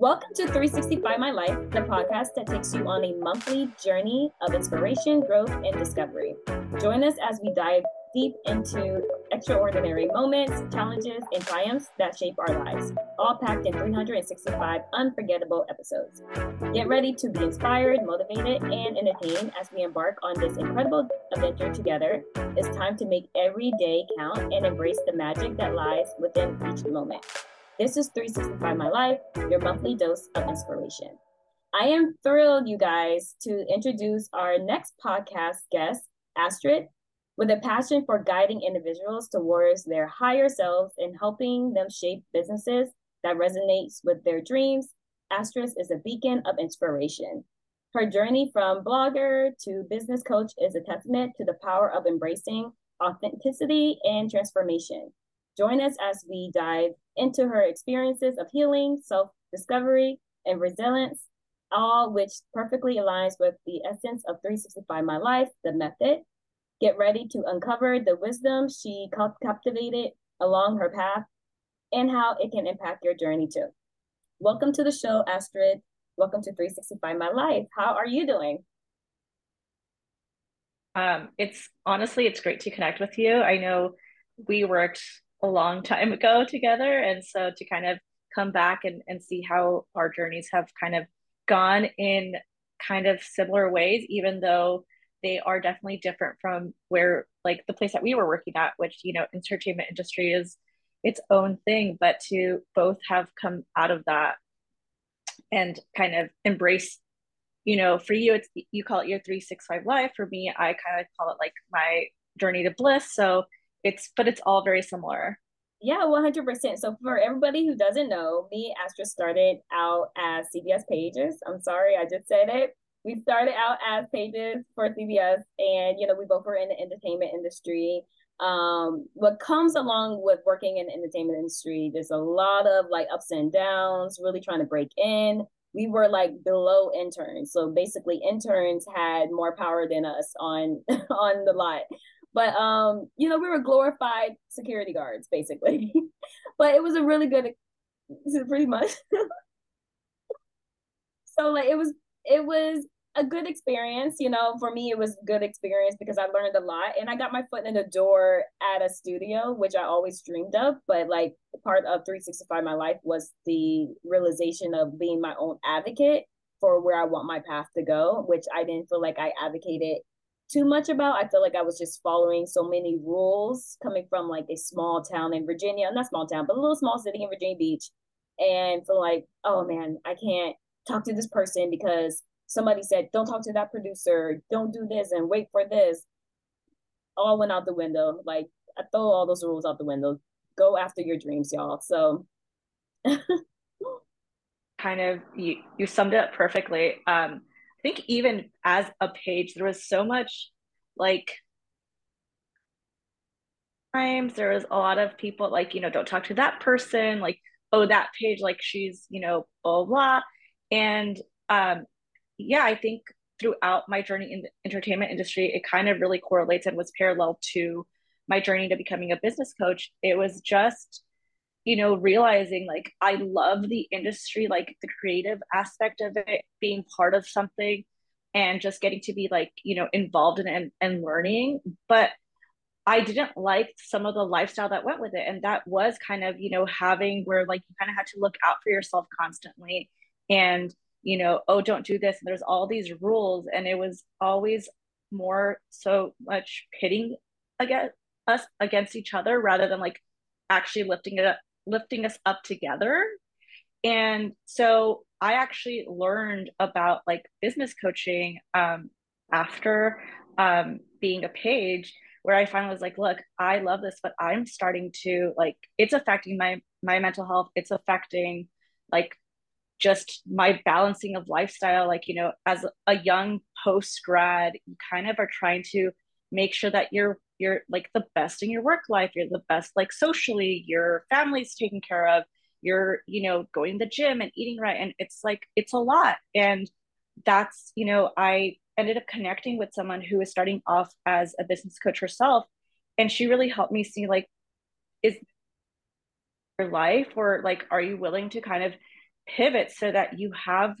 Welcome to 365 My Life, the podcast that takes you on a monthly journey of inspiration, growth, and discovery. Join us as we dive deep into extraordinary moments, challenges, and triumphs that shape our lives, all packed in 365 unforgettable episodes. Get ready to be inspired, motivated, and entertained as we embark on this incredible adventure together. It's time to make every day count and embrace the magic that lies within each moment. This is 365 My Life, your monthly dose of inspiration. I am thrilled, you guys, to introduce our next podcast guest, Astrid, with a passion for guiding individuals towards their higher selves and helping them shape businesses that resonates with their dreams. Astrid is a beacon of inspiration. Her journey from blogger to business coach is a testament to the power of embracing authenticity and transformation. Join us as we dive into her experiences of healing, self discovery, and resilience, all which perfectly aligns with the essence of 365 My Life, the method. Get ready to uncover the wisdom she captivated along her path and how it can impact your journey too. Welcome to the show, Astrid. Welcome to 365 My Life. How are you doing? Um, it's honestly, it's great to connect with you. I know we worked a long time ago together. And so to kind of come back and, and see how our journeys have kind of gone in kind of similar ways, even though they are definitely different from where like the place that we were working at, which, you know, entertainment industry is its own thing, but to both have come out of that and kind of embrace you know for you it's you call it your 365 life for me i kind of call it like my journey to bliss so it's but it's all very similar. Yeah 100% so for everybody who doesn't know me Astrid started out as cbs pages. I'm sorry i just said it. We started out as pages for cbs and you know we both were in the entertainment industry. Um what comes along with working in the entertainment industry there's a lot of like ups and downs really trying to break in. We were like below interns. So basically interns had more power than us on on the lot but um, you know, we were glorified security guards basically. but it was a really good pretty much. so like it was it was a good experience, you know, for me it was good experience because I learned a lot and I got my foot in the door at a studio, which I always dreamed of. But like part of 365 my life was the realization of being my own advocate for where I want my path to go, which I didn't feel like I advocated too much about. I feel like I was just following so many rules coming from like a small town in Virginia, not small town, but a little small city in Virginia Beach. And feel like, oh man, I can't talk to this person because somebody said, don't talk to that producer, don't do this and wait for this. All went out the window. Like I throw all those rules out the window. Go after your dreams, y'all. So kind of you you summed it up perfectly. Um I think even as a page, there was so much like times there was a lot of people like, you know, don't talk to that person, like, oh, that page, like she's, you know, blah blah. And um yeah, I think throughout my journey in the entertainment industry, it kind of really correlates and was parallel to my journey to becoming a business coach. It was just you know, realizing like I love the industry, like the creative aspect of it, being part of something and just getting to be like, you know, involved in it and, and learning. But I didn't like some of the lifestyle that went with it. And that was kind of, you know, having where like you kind of had to look out for yourself constantly and, you know, oh, don't do this. And there's all these rules. And it was always more so much pitting against us against each other rather than like actually lifting it up lifting us up together. And so I actually learned about like business coaching um, after um, being a page where I finally was like, look, I love this, but I'm starting to like it's affecting my my mental health. It's affecting like just my balancing of lifestyle. Like, you know, as a young post grad, you kind of are trying to make sure that you're you're like the best in your work life you're the best like socially your family's taken care of you're you know going to the gym and eating right and it's like it's a lot. And that's you know i ended up connecting with someone who was starting off as a business coach herself and she really helped me see like is your life or like are you willing to kind of pivot so that you have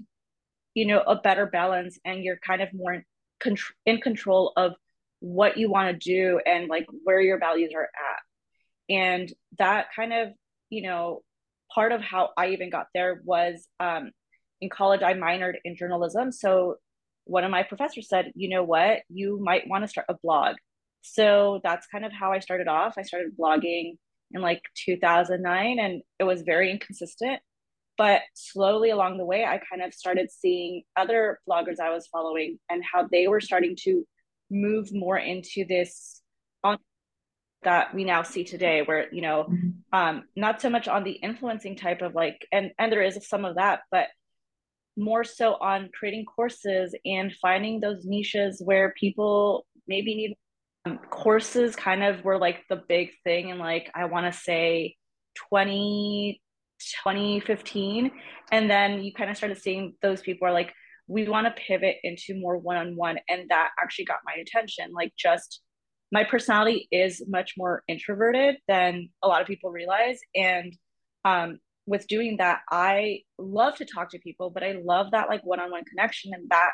you know a better balance and you're kind of more in, in control of what you want to do and like where your values are at. And that kind of you know part of how i even got there was um, in college i minored in journalism. So one of my professors said you know what? You might want to start a blog. So that's kind of how i started off. I started blogging in like 2009 and it was very inconsistent. But slowly along the way i kind of started seeing other bloggers i was following and how they were starting to move more into this on that we now see today where you know mm-hmm. um not so much on the influencing type of like and and there is some of that but more so on creating courses and finding those niches where people maybe need um, courses kind of were like the big thing and like i want to say 20 2015 and then you kind of started seeing those people are like we want to pivot into more one-on-one and that actually got my attention. Like just my personality is much more introverted than a lot of people realize and um, with doing that i love to talk to people but i love that like one-on-one connection and that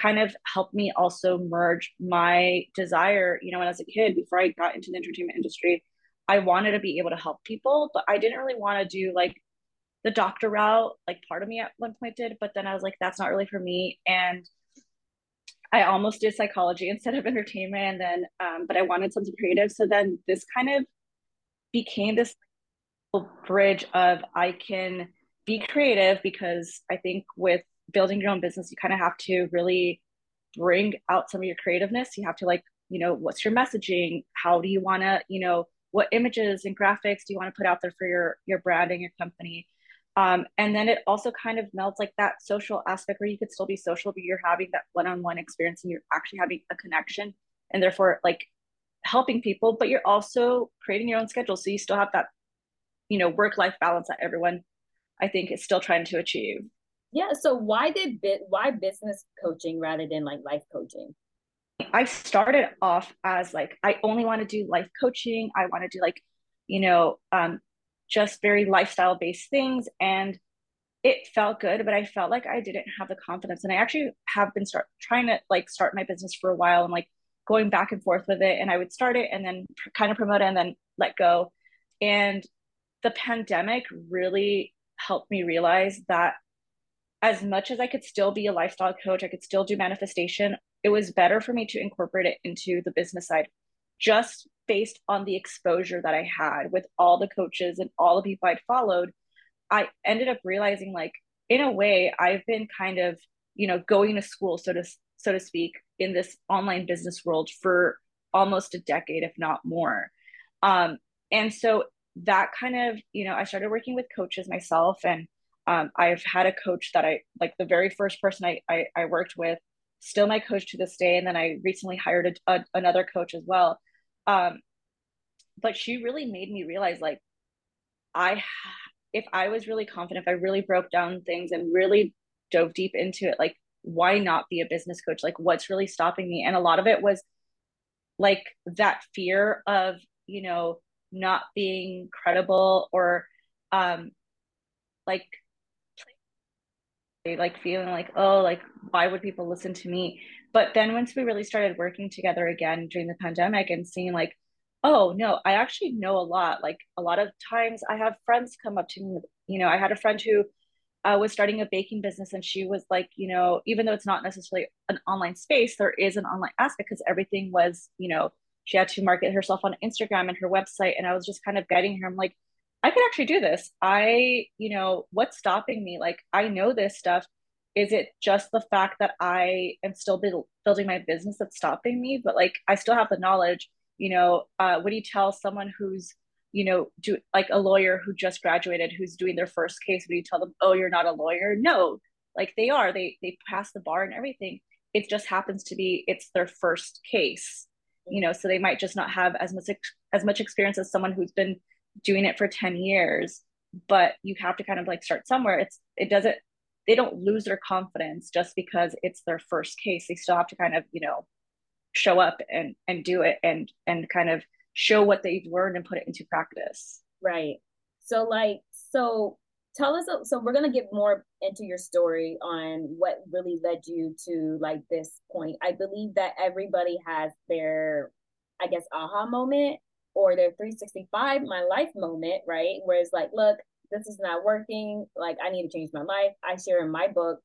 kind of helped me also merge my desire you know and as a kid before i got into the entertainment industry I wanted to be able to help people, but I didn't really want to do like the doctor route. Like part of me at one point did, but then I was like, that's not really for me. And I almost did psychology instead of entertainment. And then, um, but I wanted something creative. So then this kind of became this bridge of I can be creative because I think with building your own business, you kind of have to really bring out some of your creativeness. You have to like, you know, what's your messaging? How do you want to, you know, what images and graphics do you want to put out there for your your branding your company um, and then it also kind of melts like that social aspect where you could still be social but you're having that one-on-one experience and you're actually having a connection and therefore like helping people but you're also creating your own schedule. So you still have that you know work life balance that everyone i think is still trying to achieve. Yeah so why did bit why business coaching rather than like life coaching? I started off as like, I only want to do life coaching. I want to do like, you know, um, just very lifestyle based things. And it felt good, but I felt like I didn't have the confidence. And I actually have been start trying to like start my business for a while and like going back and forth with it. And I would start it and then kind of promote it and then let go. And the pandemic really helped me realize that as much as I could still be a lifestyle coach, I could still do manifestation it was better for me to incorporate it into the business side just based on the exposure that I had with all the coaches and all the people I'd followed. I ended up realizing like in a way I've been kind of, you know, going to school so to so to speak in this online business world for almost a decade if not more. Um and so that kind of, you know, I started working with coaches myself and um, I've had a coach that I like the very first person I, I, I worked with still my coach to this day. And then I recently hired a, a, another coach as well. Um, but she really made me realize like, I, if I was really confident, if I really broke down things and really dove deep into it, like, why not be a business coach? Like, what's really stopping me? And a lot of it was like that fear of, you know, not being credible or um like like feeling like oh like why would people listen to me but then once we really started working together again during the pandemic and seeing like oh no i actually know a lot like a lot of times i have friends come up to me you know i had a friend who uh, was starting a baking business and she was like you know even though it's not necessarily an online space there is an online aspect because everything was you know she had to market herself on instagram and her website and i was just kind of guiding her i'm like I could actually do this. I, you know, what's stopping me? Like, I know this stuff. Is it just the fact that I am still build, building my business that's stopping me? But like, I still have the knowledge. You know, uh, what do you tell someone who's, you know, do like a lawyer who just graduated, who's doing their first case? Would you tell them, oh, you're not a lawyer? No, like they are. They they pass the bar and everything. It just happens to be it's their first case. You know, so they might just not have as much as much experience as someone who's been doing it for 10 years but you have to kind of like start somewhere it's it doesn't they don't lose their confidence just because it's their first case. They still have to kind of you know show up and and do it and and kind of show what they've learned and put it into practice. Right. So like so tell us so we're going to get more into your story on what really led you to like this point. I believe that everybody has their i guess aha moment or their 365 my life moment right? Where it's like look this is not working like i need to change my life i share in my book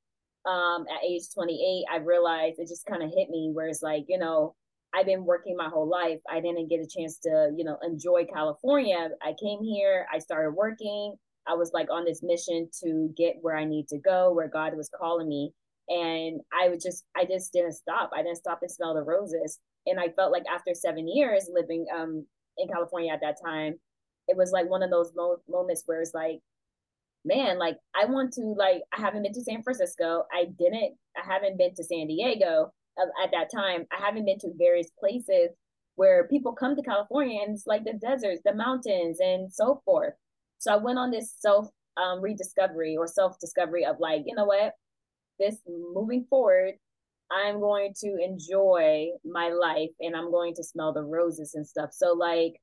um at age 28 i realized it just kind of hit me where it's like you know I've been working my whole life. I didn't get a chance to, you know, enjoy California. I came here, I started working, I was like on this mission to get where I need to go, where God was calling me. And I would just, I just didn't stop. I didn't stop and smell the roses. And I felt like after seven years living um, in California at that time, it was like one of those mo- moments where it's like, man, like I want to, like, I haven't been to San Francisco. I didn't, I haven't been to San Diego at that time. I haven't been to various places where people come to California and it's like the deserts, the mountains, and so forth. So I went on this self um, rediscovery or self discovery of like, you know what, this moving forward, I'm going to enjoy my life and I'm going to smell the roses and stuff. So like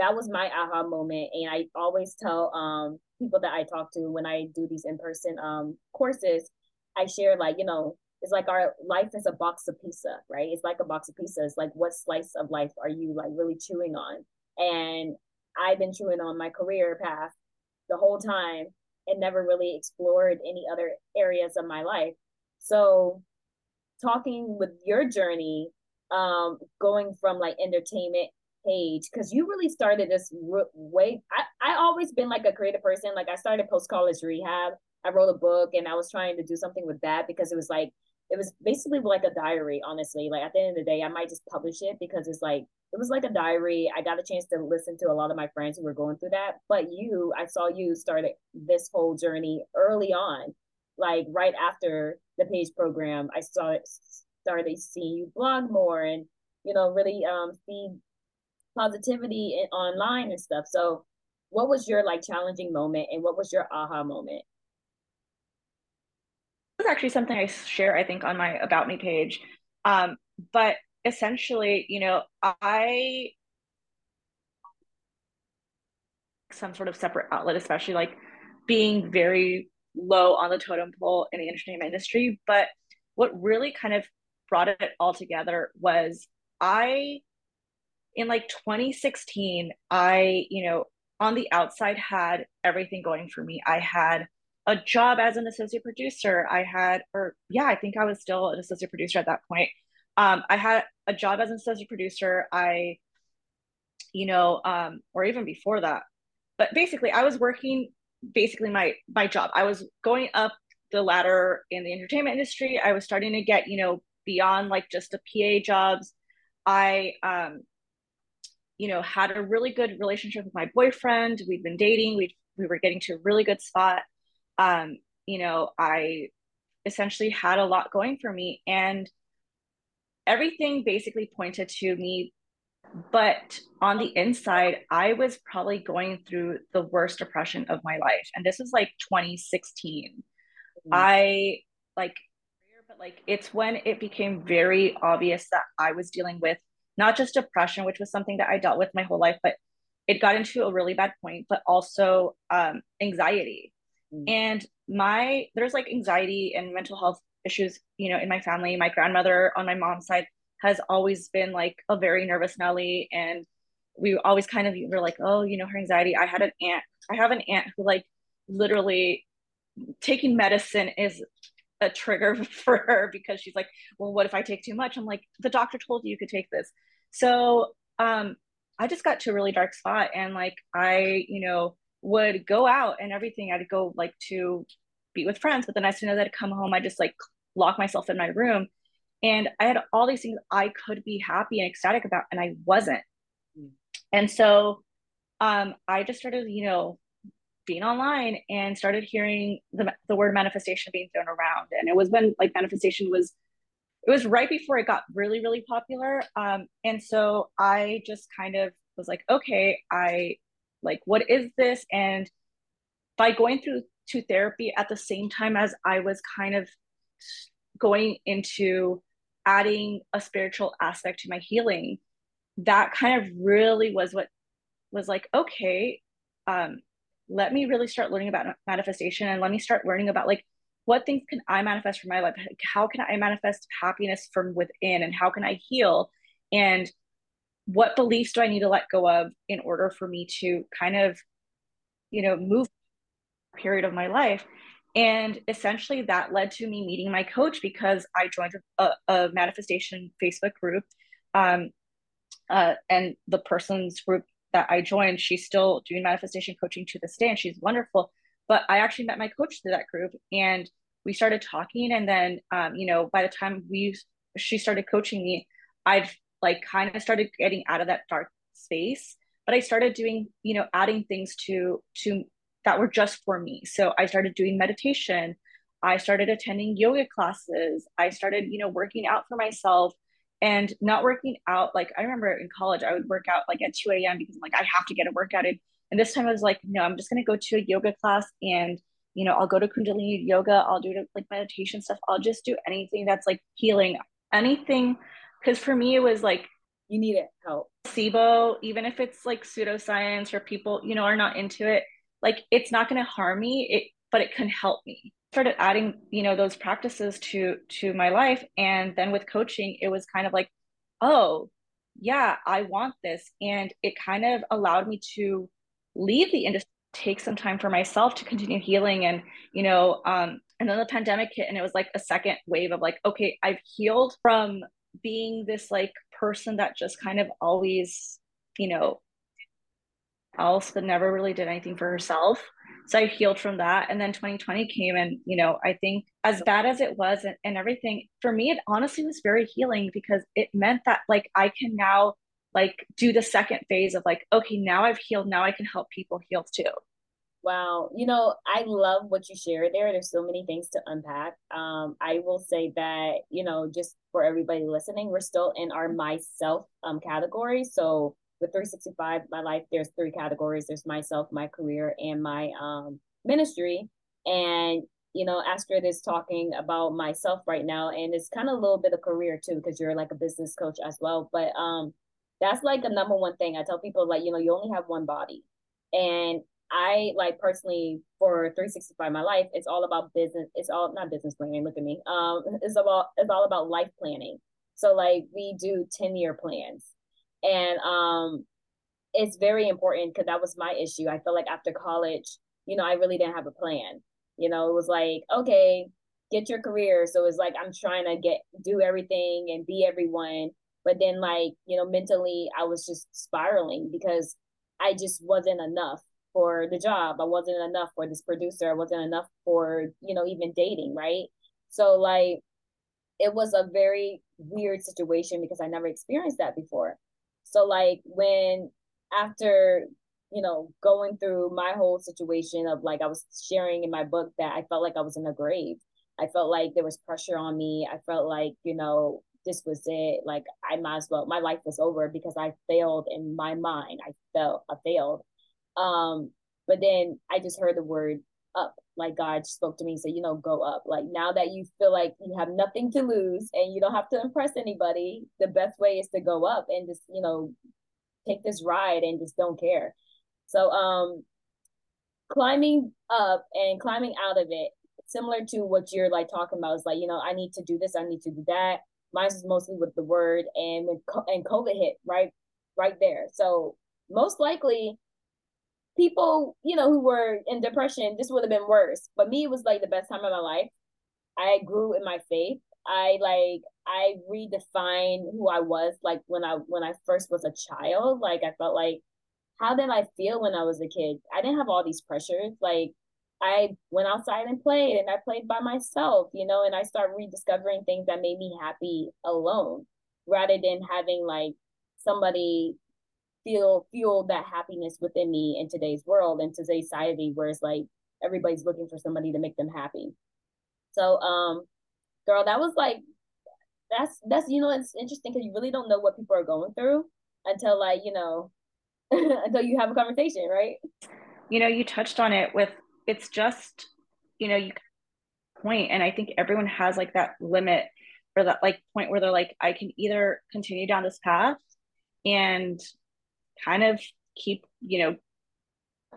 that was my aha moment. And I always tell um, people that I talk to when I do these in person um, courses, I share like, you know, it's like our life is a box of pizza, right? It's like a box of pizza. It's like what slice of life are you like really chewing on? And I've been chewing on my career path the whole time and never really explored any other areas of my life. So, talking with your journey, um, going from like entertainment page, because you really started this way. I I always been like a creative person. Like I started post college rehab. I wrote a book and I was trying to do something with that because it was like it was basically like a diary, honestly. Like at the end of the day, I might just publish it because it's like it was like a diary. I got a chance to listen to a lot of my friends who were going through that. But you, I saw you started this whole journey early on, like right after the page program. I saw it started seeing you blog more and you know really um see positivity in, online and stuff. So, what was your like challenging moment, and what was your aha moment? was actually something I share, I think, on my About Me page. Um, but essentially, you know, I some sort of separate outlet, especially like being very low on the totem pole in the entertainment industry. But what really kind of brought it all together was I, in like 2016, I, you know, on the outside had everything going for me. I had a job as an associate producer. I had, or yeah, I think I was still an associate producer at that point. Um, I had a job as an associate producer. I, you know, um, or even before that, but basically, I was working basically my my job. I was going up the ladder in the entertainment industry. I was starting to get, you know, beyond like just the PA jobs. I, um, you know, had a really good relationship with my boyfriend. We'd been dating. We we were getting to a really good spot um, you know, I essentially had a lot going for me and everything basically pointed to me but on the inside i was probably going through the worst depression of my life and this is like 2016 mm-hmm. i like but like it's when it became very obvious that i was dealing with not just depression which was something that i dealt with my whole life but it got into a really bad point but also um, anxiety Mm. And my there's like anxiety and mental health issues, you know, in my family. My grandmother on my mom's side has always been like a very nervous Nelly and we always kind of were like, oh, you know, her anxiety. I had an aunt. I have an aunt who like literally taking medicine is a trigger for her because she's like, well, what if I take too much? I'm like, the doctor told you you could take this. So um, I just got to a really dark spot and like I, you know, would go out and everything. I'd go like to be with friends, but then as soon as I'd come home, I just like lock myself in my room. And I had all these things I could be happy and ecstatic about, and I wasn't. Mm. And so um, I just started, you know, being online and started hearing the, the word manifestation being thrown around. And it was when like manifestation was, it was right before it got really, really popular. Um, and so I just kind of was like, okay, I like what is this and by going through to therapy at the same time as i was kind of going into adding a spiritual aspect to my healing that kind of really was what was like okay um let me really start learning about manifestation and let me start learning about like what things can I manifest for my life? How can I manifest happiness from within and how can I heal? And what beliefs do I need to let go of in order for me to kind of, you know, move period of my life? And essentially that led to me meeting my coach because I joined a, a manifestation Facebook group. Um, uh, and the person's group that I joined, she's still doing manifestation coaching to this day, and she's wonderful. But I actually met my coach through that group, and we started talking. And then, um, you know, by the time we she started coaching me, I've like kind of started getting out of that dark space. But I started doing, you know, adding things to to that were just for me. So I started doing meditation. I started attending yoga classes. I started, you know, working out for myself and not working out like i remember in college i would work out like at 2 a.m because i'm like i have to get a workout in and this time i was like no i'm just going to go to a yoga class and you know i'll go to kundalini yoga i'll do like meditation stuff i'll just do anything that's like healing anything because for me it was like you need it help. placebo even if it's like pseudoscience or people you know are not into it like it's not going to harm me it but it can help me. Started adding you know those practices to to my life and then with coaching it was kind of like oh yeah i want this and it kind of allowed me to leave the industry take some time for myself to continue healing and you know um and then the pandemic hit and it was like a second wave of like okay i've healed from being this like person that just kind of always you know else but never really did anything for herself so I healed from that. And then 2020 came and, you know, I think as bad as it was and, and everything, for me, it honestly was very healing because it meant that like I can now like do the second phase of like, okay, now I've healed. Now I can help people heal too. Wow. You know, I love what you shared there. There's so many things to unpack. Um, I will say that, you know, just for everybody listening, we're still in our myself um category. So with 365 my life there's three categories there's myself my career and my um, ministry and you know astrid is talking about myself right now and it's kind of a little bit of career too because you're like a business coach as well but um that's like the number one thing. I tell people like you know you only have one body. And i like personally for 365 my life it's all about business it's all not business planning look at me um it's about it's all about life planning. So like we do 10 year plans. And um it's very important because that was my issue. I feel like after college you know i really didn't have a plan. You know it was like okay get your career. So it's like i'm trying to get do everything and be everyone but then like you know mentally i was just spiraling because i just wasn't enough for the job i wasn't enough for this producer i wasn't enough for you know even dating right so like it was a very weird situation because i never experienced that before so like when after you know going through my whole situation of like I was sharing in my book that I felt like I was in a grave. I felt like there was pressure on me. I felt like you know this was it. Like I might as well my life was over because I failed in my mind. I felt I failed. Um, but then I just heard the word up like god spoke to me and said you know go up like now that you feel like you have nothing to lose and you don't have to impress anybody the best way is to go up and just you know take this ride and just don't care so um climbing up and climbing out of it similar to what you're like talking about is like you know i need to do this i need to do that mine is mostly with the word and when and covid hit right right there so most likely people, you know, who were in depression, this would have been worse. But me, it was like the best time of my life. I grew in my faith. I like I redefined who I was like when I when I first was a child. Like I felt like how did I feel when I was a kid? I didn't have all these pressures. Like I went outside and played and I played by myself, you know, and I started rediscovering things that made me happy alone rather than having like somebody feel fuel that happiness within me in today's world and today's society where it's like everybody's looking for somebody to make them happy. So um girl that was like that's that's you know it's interesting because you really don't know what people are going through until like you know until you have a conversation right? You know you touched on it with it's just you know you point and i think everyone has like that limit or that like point where they're like i can either continue down this path and kind of keep, you know,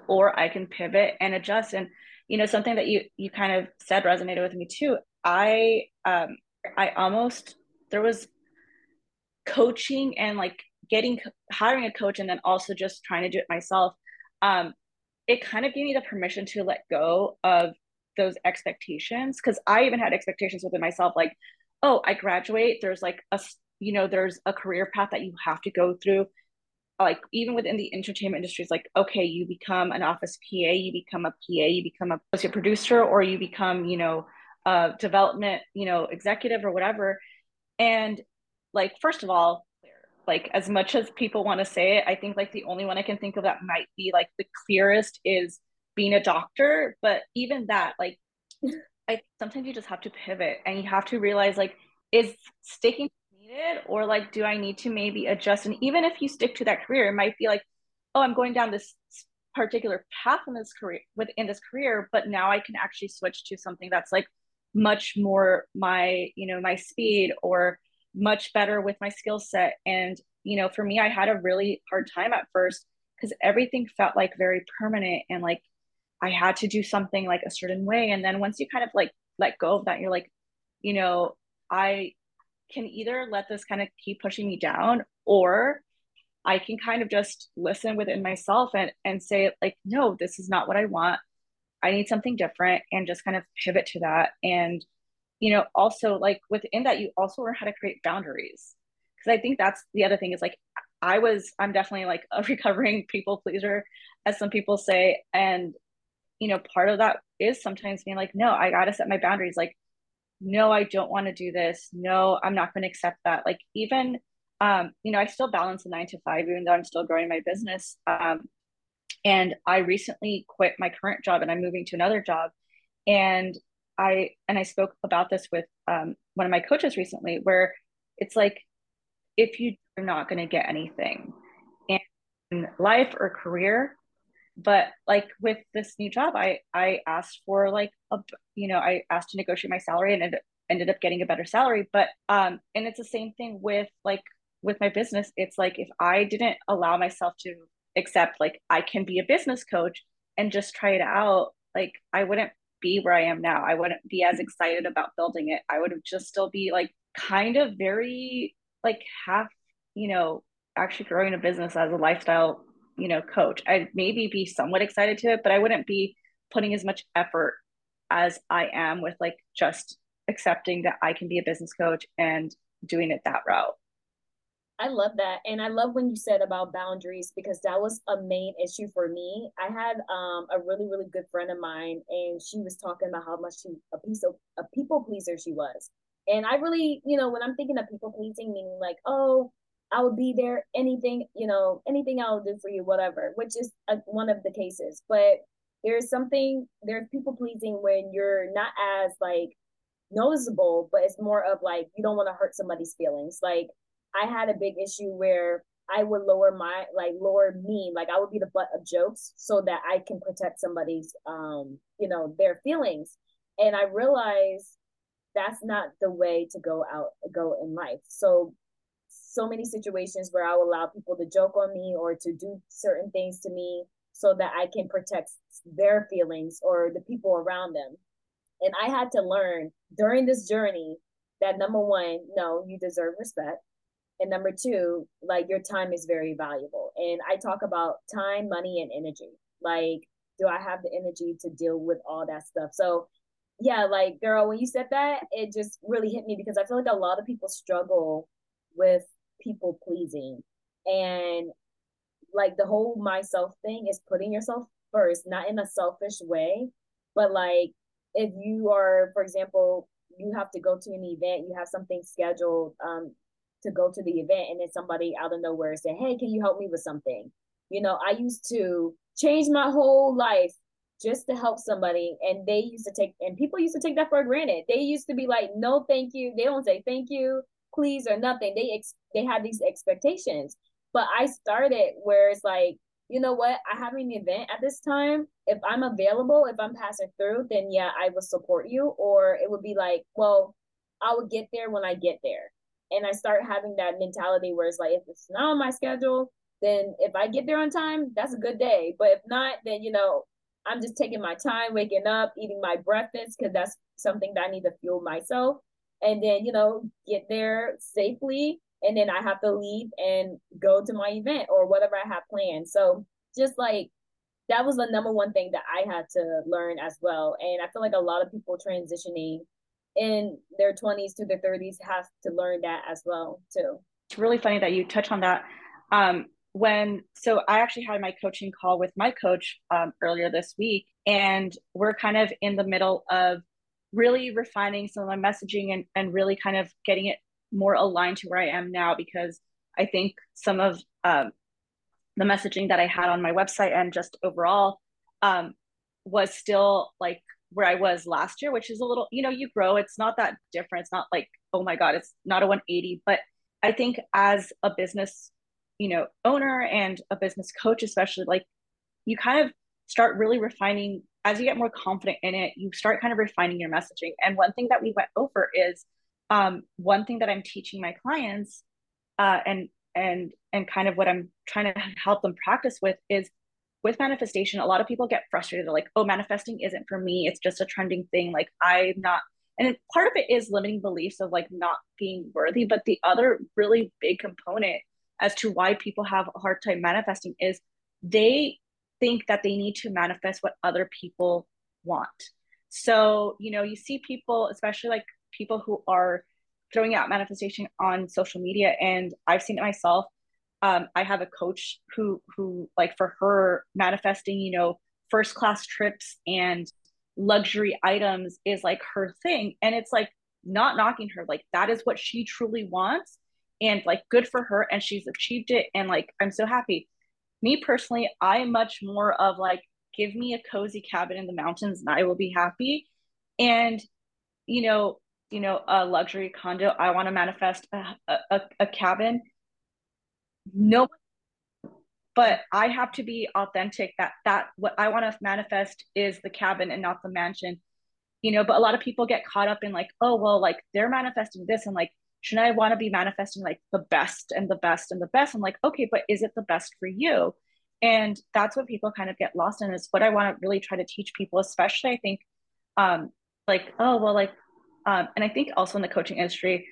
or I can pivot and adjust. And you know, something that you you kind of said resonated with me too. I um I almost there was coaching and like getting hiring a coach and then also just trying to do it myself. Um, it kind of gave me the permission to let go of those expectations because I even had expectations within myself, like, oh, I graduate. There's like a you know, there's a career path that you have to go through like even within the entertainment industry, it's like, okay, you become an office PA, you become a PA, you become a associate producer, or you become, you know, a development, you know, executive or whatever. And like, first of all, like as much as people want to say it, I think like the only one I can think of that might be like the clearest is being a doctor. But even that, like I sometimes you just have to pivot and you have to realize like is sticking needed or like do i need to maybe adjust and even if you stick to that career it might be like oh i'm going down this particular path in this career within this career but now i can actually switch to something that's like much more my you know my speed or much better with my skill set and you know for me i had a really hard time at first because everything felt like very permanent and like i had to do something like a certain way and then once you kind of like let go of that you're like you know i can either let this kind of keep pushing me down or I can kind of just listen within myself and, and say, like, no, this is not what I want. I need something different and just kind of pivot to that. And, you know, also like within that, you also learn how to create boundaries. Cause I think that's the other thing is like, I was, I'm definitely like a recovering people pleaser, as some people say. And, you know, part of that is sometimes being like, no, I got to set my boundaries. Like, no i don't want to do this no i'm not going to accept that like even um, you know i still balance a nine to five even though i'm still growing my business um, and i recently quit my current job and i'm moving to another job and i and i spoke about this with um, one of my coaches recently where it's like if you are not going to get anything in life or career but like with this new job i i asked for like a you know i asked to negotiate my salary and it ended up getting a better salary but um and it's the same thing with like with my business. It's like if i didn't allow myself to accept like i can be a business coach and just try it out like i wouldn't be where i am now i wouldn't be as excited about building it. I would have just still be like kind of very like half you know actually growing a business as a lifestyle you know coach. I'd maybe be somewhat excited to it but i wouldn't be putting as much effort as i am with like just accepting that i can be a business coach and doing it that route I love that. And I love when you said about boundaries because that was a main issue for me. I had um, a really, really good friend of mine and she was talking about how much she a piece of a people pleaser she was. And I really, you know, when I'm thinking of people pleasing, meaning like, oh, I will be there. Anything, you know, anything I'll do for you, whatever, which is a, one of the cases. But there's something, there's people pleasing when you're not as like noticeable, but it's more of like you don't want to hurt somebody's feelings. Like I had a big issue where I would lower my like lower me, like I would be the butt of jokes so that I can protect somebody's um, you know, their feelings. And I realized that's not the way to go out go in life. So so many situations where I will allow people to joke on me or to do certain things to me so that I can protect their feelings or the people around them. And I had to learn during this journey that number one, no, you deserve respect. And number two, like your time is very valuable. And I talk about time, money, and energy. Like, do I have the energy to deal with all that stuff? So, yeah, like, girl, when you said that, it just really hit me because I feel like a lot of people struggle with people pleasing and like the whole myself thing is putting yourself first not in a selfish way but like if you are for example you have to go to an event you have something scheduled um to go to the event and then somebody out of nowhere said, hey can you help me with something you know i used to change my whole life just to help somebody and they used to take and people used to take that for granted they used to be like no thank you they don't say thank you please or nothing. They ex- they have these expectations. But I started where it's like, you know what? I have an event at this time. If I'm available, if I'm passing through, then yeah, I will support you. Or it would be like, well, I will get there when I get there. And I start having that mentality where it's like, if it's not on my schedule, then if I get there on time, that's a good day. But if not, then you know, I'm just taking my time, waking up, eating my breakfast because that's something that I need to fuel myself, and then you know, get there safely, and then I have to leave and go to my event or whatever I have planned. So just like that was the number one thing that I had to learn as well. And I feel like a lot of people transitioning in their 20s to their 30s have to learn that as well too. It's really funny that you touch on that. Um, when so I actually had my coaching call with my coach um, earlier this week, and we're kind of in the middle of really refining some of my messaging and, and really kind of getting it more aligned to where I am now because I think some of um, the messaging that I had on my website and just overall um, was still like where I was last year, which is a little, you know, you grow. It's not that different. It's not like, oh my God, it's not a 180. But I think as a business, you know, owner and a business coach, especially, like you kind of start really refining as you get more confident in it, you start kind of refining your messaging. And one thing that we went over is um, one thing that I'm teaching my clients uh, and and and kind of what i'm trying to help them practice with is with manifestation a lot of people get frustrated. They're like oh manifesting isn't for me. It's just a trending thing. Like i'm not and part of it is limiting beliefs of like not being worthy but the other really big component as to why people have a hard time manifesting is they think that they need to manifest what other people want. So you know you see people especially like people who are throwing out manifestation on social media and I've seen it myself. Um, I have a coach who who like for her manifesting, you know, first class trips and luxury items is like her thing. And it's like not knocking her, like that is what she truly wants. And like good for her. And she's achieved it. And like I'm so happy. Me personally, I'm much more of like, give me a cozy cabin in the mountains and I will be happy. And you know, you know a luxury condo i want to manifest a, a, a cabin no but i have to be authentic that that what i want to manifest is the cabin and not the mansion. You know but a lot of people get caught up in like oh well like they're manifesting this and like shouldn't i want to be manifesting like the best and the best and the best? I'm like okay but is it the best for you? And that's what people kind of get lost in is what i want to really try to teach people especially i think um like oh well like um, and I think also in the coaching industry,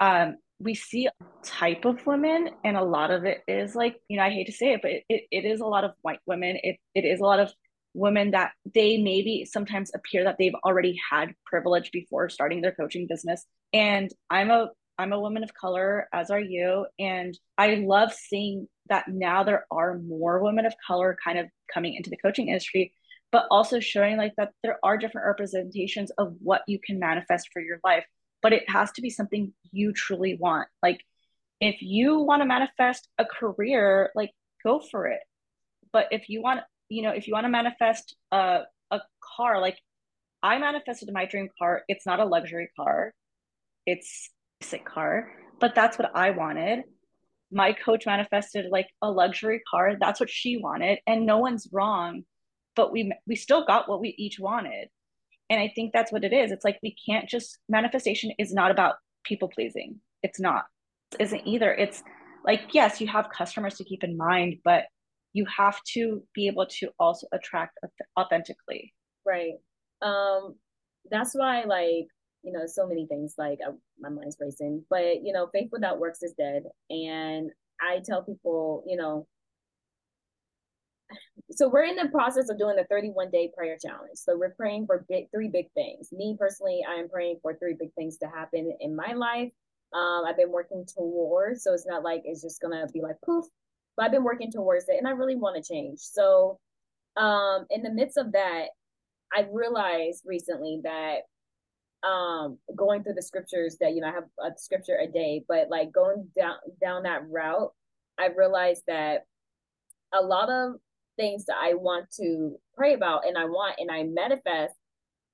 um, we see a type of women, and a lot of it is like, you know, I hate to say it, but it, it, it is a lot of white women. It, it is a lot of women that they maybe sometimes appear that they've already had privilege before starting their coaching business. And I'm a I'm a woman of color, as are you. And I love seeing that now there are more women of color kind of coming into the coaching industry but also showing like that there are different representations of what you can manifest for your life but it has to be something you truly want. Like if you want to manifest a career like go for it. But if you want you know if you want to manifest a, a car like i manifested my dream car. It's not a luxury car. It's a basic car but that's what i wanted. My coach manifested like a luxury car. That's what she wanted and no one's wrong but we we still got what we each wanted and i think that's what it is. It's like we can't just manifestation is not about people pleasing. It's not. It isn't either. It's like yes you have customers to keep in mind but you have to be able to also attract authentically. Right. Um that's why like you know so many things like I, my mind's racing. But you know faith without works is dead. And i tell people you know so we're in the process of doing the 31 day prayer challenge. So we're praying for big, three big things. Me personally, I am praying for three big things to happen in my life. Um, I've been working towards, so it's not like it's just gonna be like poof, but I've been working towards it, and I really want to change. So, um, in the midst of that, I realized recently that um going through the scriptures that you know I have a scripture a day, but like going down down that route, I realized that a lot of things that I want to pray about and I want and I manifest,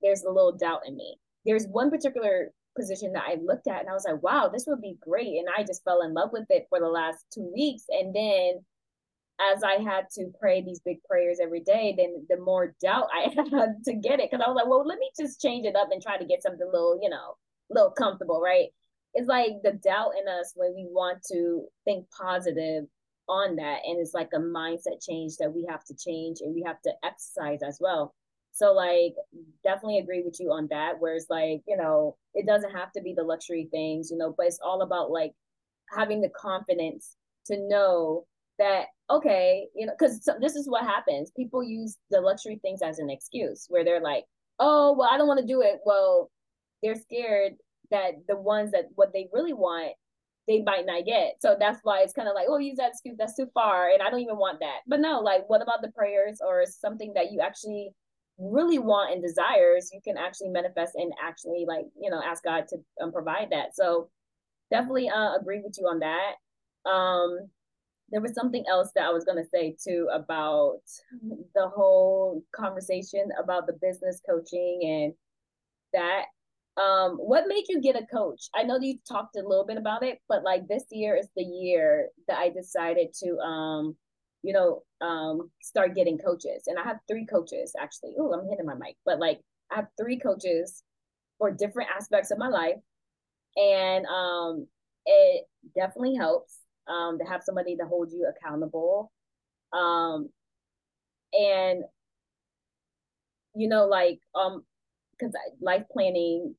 there's a little doubt in me. There's one particular position that I looked at and I was like, wow, this would be great. And I just fell in love with it for the last two weeks. And then as I had to pray these big prayers every day, then the more doubt I had to get it. Cause I was like, well, let me just change it up and try to get something a little, you know, a little comfortable, right? It's like the doubt in us when we want to think positive on that and it's like a mindset change that we have to change and we have to exercise as well. So like definitely agree with you on that where it's like you know it doesn't have to be the luxury things you know but it's all about like having the confidence to know that okay you know because so this is what happens. People use the luxury things as an excuse where they're like oh well i don't want to do it. Well they're scared that the ones that what they really want they might not get. So that's why it's kind of like oh use that excuse that's too far and i don't even want that. But no like what about the prayers or something that you actually really want and desires you can actually manifest and actually like you know ask god to um, provide that. So definitely uh, agree with you on that. Um there was something else that I was to say too about the whole conversation about the business coaching and that. Um, what made you get a coach? I know you talked a little bit about it, but like this year is the year that I decided to, um, you know, um, start getting coaches. And I have three coaches actually. Oh, I'm hitting my mic, but like I have three coaches for different aspects of my life. And um, it definitely helps um, to have somebody to hold you accountable. Um, and you know, like um, because life planning,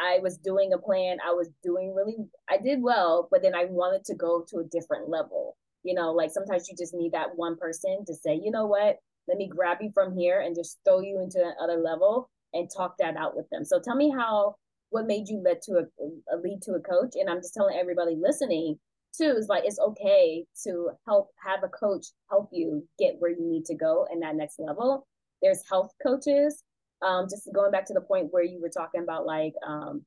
I was doing a plan. I was doing really, I did well, but then I wanted to go to a different level. You know, like sometimes you just need that one person to say, you know what, let me grab you from here and just throw you into another level and talk that out with them. So tell me how what made you lead to a, a lead to a coach. And I'm just telling everybody listening, too is like it's okay to help have a coach help you get where you need to go in that next level there's health coaches um just going back to the point where you were talking about like um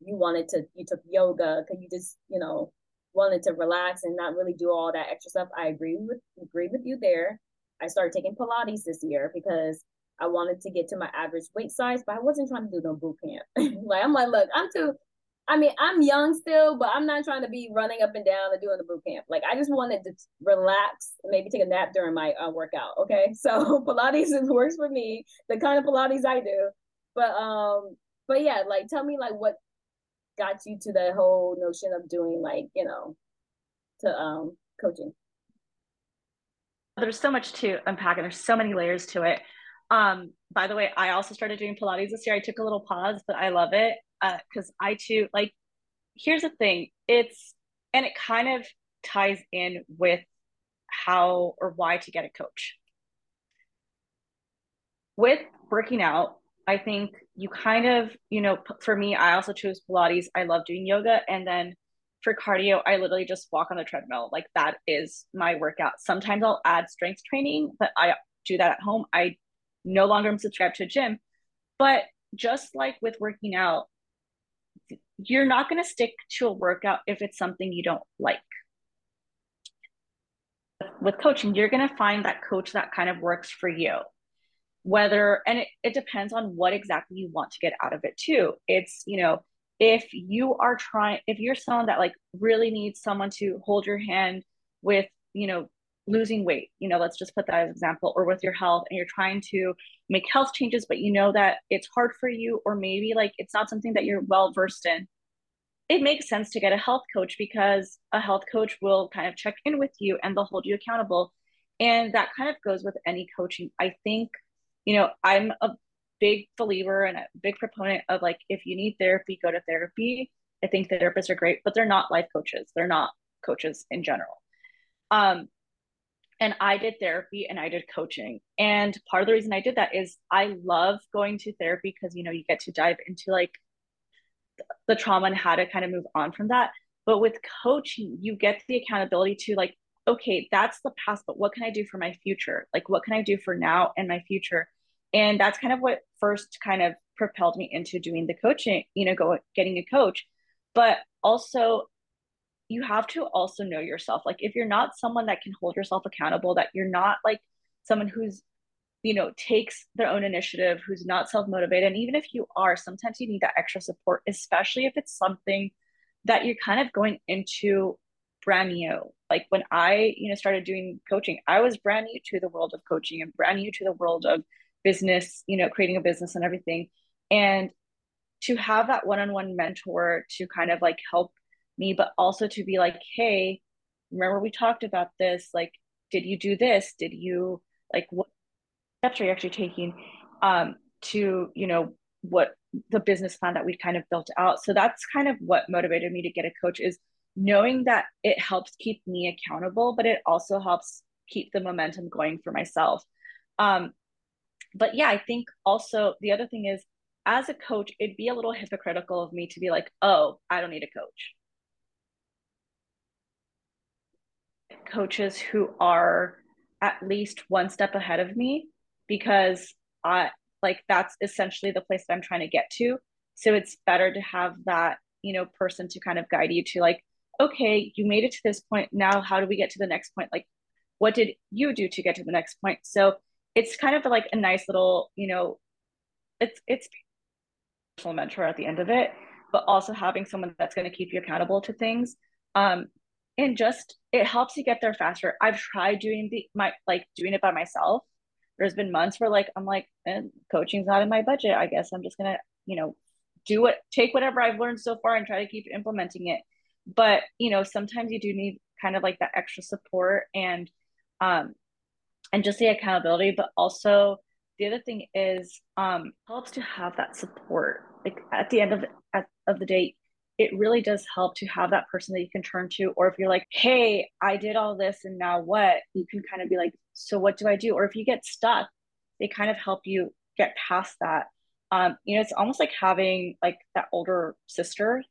you wanted to you took yoga because you just you know wanted to relax and not really do all that extra stuff? I agree with agree with you there. I started taking pilates this year because i wanted to get to my average weight size but i wasn't trying to do no boot camp. Like i'm like look i'm too I mean, I'm young still, but I'm not trying to be running up and down and doing the boot camp. Like, I just wanted to relax, maybe take a nap during my uh, workout. Okay, so Pilates works for me, the kind of Pilates I do. But um, but yeah, like, tell me like what got you to the whole notion of doing like you know, to um coaching. There's so much to unpack, and there's so many layers to it. Um, by the way, I also started doing Pilates this year. I took a little pause, but I love it because uh, I too like. Here's the thing: it's and it kind of ties in with how or why to get a coach. With working out, I think you kind of, you know, for me, I also chose Pilates. I love doing yoga. And then for cardio, I literally just walk on the treadmill. Like that is my workout. Sometimes I'll add strength training, but I do that at home. I no longer am subscribed to a gym. But just like with working out, you're not going to stick to a workout if it's something you don't like. With coaching, you're going to find that coach that kind of works for you. Whether, and it, it depends on what exactly you want to get out of it too. It's, you know, if you are trying, if you're someone that like really needs someone to hold your hand with, you know, losing weight, you know, let's just put that as an example, or with your health and you're trying to make health changes, but you know that it's hard for you, or maybe like it's not something that you're well versed in, it makes sense to get a health coach because a health coach will kind of check in with you and they'll hold you accountable. And that kind of goes with any coaching. I think, you know, I'm a big believer and a big proponent of like, if you need therapy, go to therapy. I think therapists are great, but they're not life coaches. They're not coaches in general. Um, and I did therapy and I did coaching. And part of the reason I did that is I love going to therapy because you know you get to dive into like the trauma and how to kind of move on from that. But with coaching, you get the accountability to like, okay, that's the past, but what can I do for my future? Like, what can I do for now and my future? And that's kind of what first kind of propelled me into doing the coaching, you know, go getting a coach. But also, you have to also know yourself. Like, if you're not someone that can hold yourself accountable, that you're not like someone who's you know takes their own initiative who's not self-motivated and even if you are sometimes you need that extra support especially if it's something that you're kind of going into brand new like when i you know started doing coaching i was brand new to the world of coaching and brand new to the world of business you know creating a business and everything and to have that one-on-one mentor to kind of like help me but also to be like hey remember we talked about this like did you do this? Did you like what steps are you actually taking um to you know what the business plan that we kind of built out? So that's kind of what motivated me to get a coach is knowing that it helps keep me accountable but it also helps keep the momentum going for myself. Um but yeah i think also the other thing is as a coach it'd be a little hypocritical of me to be like oh i don't need a coach coaches who are at least one step ahead of me because I like that's essentially the place that I'm trying to get to. So it's better to have that, you know, person to kind of guide you to like, okay, you made it to this point. Now, how do we get to the next point? Like, what did you do to get to the next point? So it's kind of like a nice little, you know, it's it's mentor at the end of it, but also having someone that's going to keep you accountable to things. Um, and just it helps you get there faster. I've tried doing the my like doing it by myself. There's been months where like I'm like, eh, coaching's not in my budget. I guess I'm just gonna, you know, do what take whatever I've learned so far and try to keep implementing it. But you know, sometimes you do need kind of like that extra support and um and just the accountability, but also the other thing is um helps to have that support. Like at the end of at, of the day, it really does help to have that person that you can turn to. Or if you're like, hey, I did all this and now what? You can kind of be like, so what do I do? Or if you get stuck, they kind of help you get past that. Um, you know, it's almost like having like that older sister,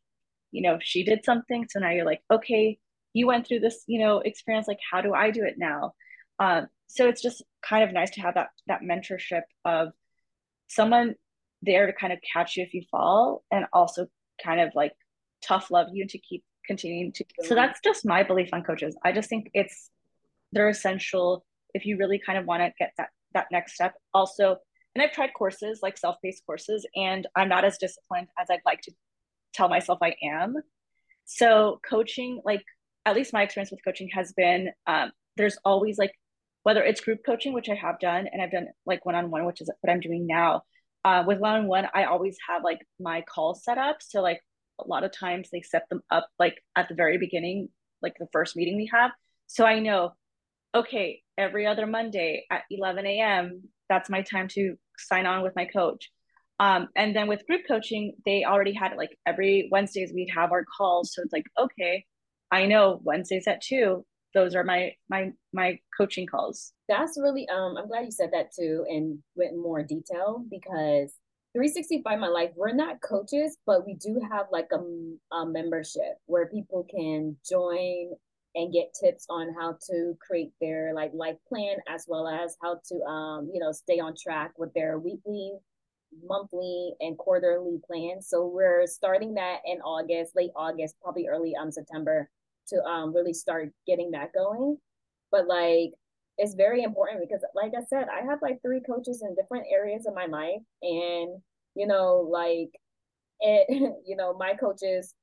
you know, she did something. So now you're like, okay, you went through this, you know, experience. Like, how do I do it now? Um, so it's just kind of nice to have that that mentorship of someone there to kind of catch you if you fall and also kind of like tough love you to keep continuing to so that's just my belief on coaches. I just think it's they're essential if you really kind of want to get that that next step. Also and i've tried courses like self-paced courses and i'm not as disciplined as i'd like to tell myself i am. So coaching like at least my experience with coaching has been um, there's always like whether it's group coaching which i have done and i've done like one-on-one which is what i'm doing now uh, with one-on-one i always have like my call set up. So like a lot of times they set them up like at the very beginning, like the first meeting we have. So I know, okay, every other Monday at 11 a.m., that's my time to sign on with my coach. Um, and then with group coaching, they already had it like every Wednesdays we'd have our calls. So it's like, okay, I know Wednesdays at two, those are my my my coaching calls. That's really um I'm glad you said that too and went more detail because 365 My Life, we're not coaches, but we do have like a, a membership where people can join and get tips on how to create their like life plan as well as how to um you know stay on track with their weekly monthly and quarterly plans. So we're starting that in august late august probably early um september to um really start getting that going. But like it's very important because like I said, I have like three coaches in different areas of my life. And, you know, like it, you know, my coaches,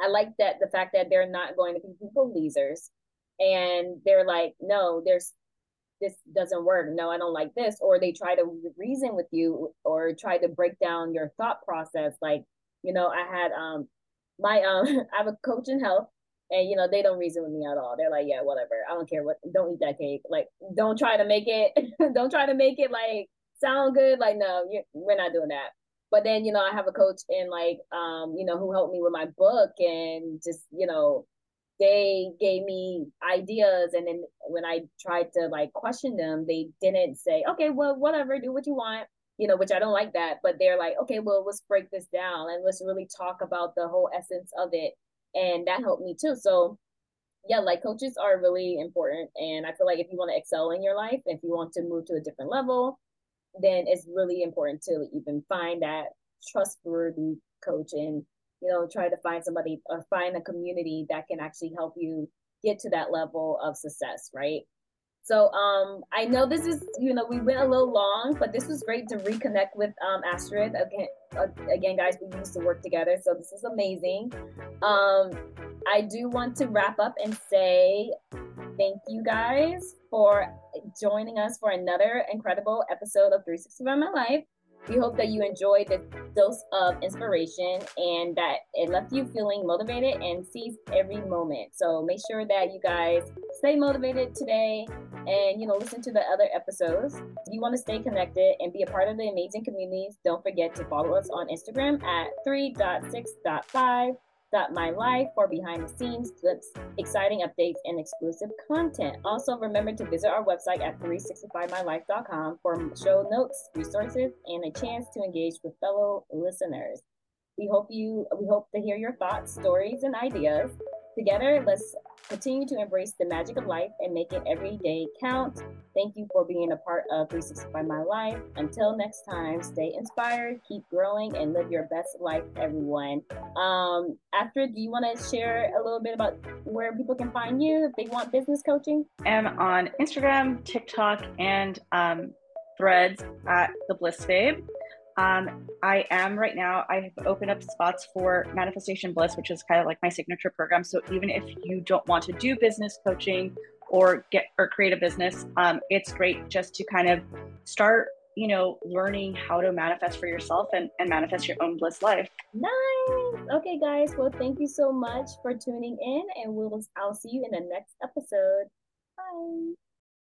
I like that the fact that they're not going to be people pleasers. And they're like, no, there's this doesn't work. No, I don't like this. Or they try to reason with you or try to break down your thought process. Like, you know, I had um my um I have a coach in health and you know they don't reason with me at all. They're like yeah whatever. I don't care what don't eat that cake. Like don't try to make it don't try to make it like sound good. Like no we're not doing that. But then you know i have a coach and like um you know who helped me with my book and just you know they gave me ideas. And then when i tried to like question them they didn't say okay well whatever do what you want you know which i don't like that. But they're like okay well let's break this down and let's really talk about the whole essence of it and that helped me too. So yeah like coaches are really important and i feel like if you want to excel in your life if you want to move to a different level then it's really important to even find that trustworthy coach and you know try to find somebody or find a community that can actually help you get to that level of success right so um, I know this is, you know, we went a little long, but this was great to reconnect with um, Astrid. Again, again, guys, we used to work together, so this is amazing. Um, I do want to wrap up and say thank you guys for joining us for another incredible episode of 365 My Life. We hope that you enjoyed this dose of inspiration and that it left you feeling motivated and seize every moment. So make sure that you guys stay motivated today and you know listen to the other episodes. If you want to stay connected and be a part of the amazing communities, don't forget to follow us on Instagram at 3.6.5 my life for behind the scenes clips, exciting updates, and exclusive content. Also, remember to visit our website at 365mylife.com for show notes, resources, and a chance to engage with fellow listeners. We hope you we hope to hear your thoughts, stories, and ideas. Together, let's continue to embrace the magic of life and make it every day count. Thank you for being a part of 365 My Life. Until next time, stay inspired, keep growing, and live your best life, everyone. Um, Astrid, do you want to share a little bit about where people can find you if they want business coaching? I'm on Instagram, TikTok, and um, Threads at the Bliss Babe. Um, I am right now, I have opened up spots for Manifestation Bliss, which is kind of like my signature program. So even if you don't want to do business coaching or get or create a business, um, it's great just to kind of start, you know, learning how to manifest for yourself and, and manifest your own bliss life. Nice. Okay, guys. Well, thank you so much for tuning in, and we'll I'll see you in the next episode. Bye.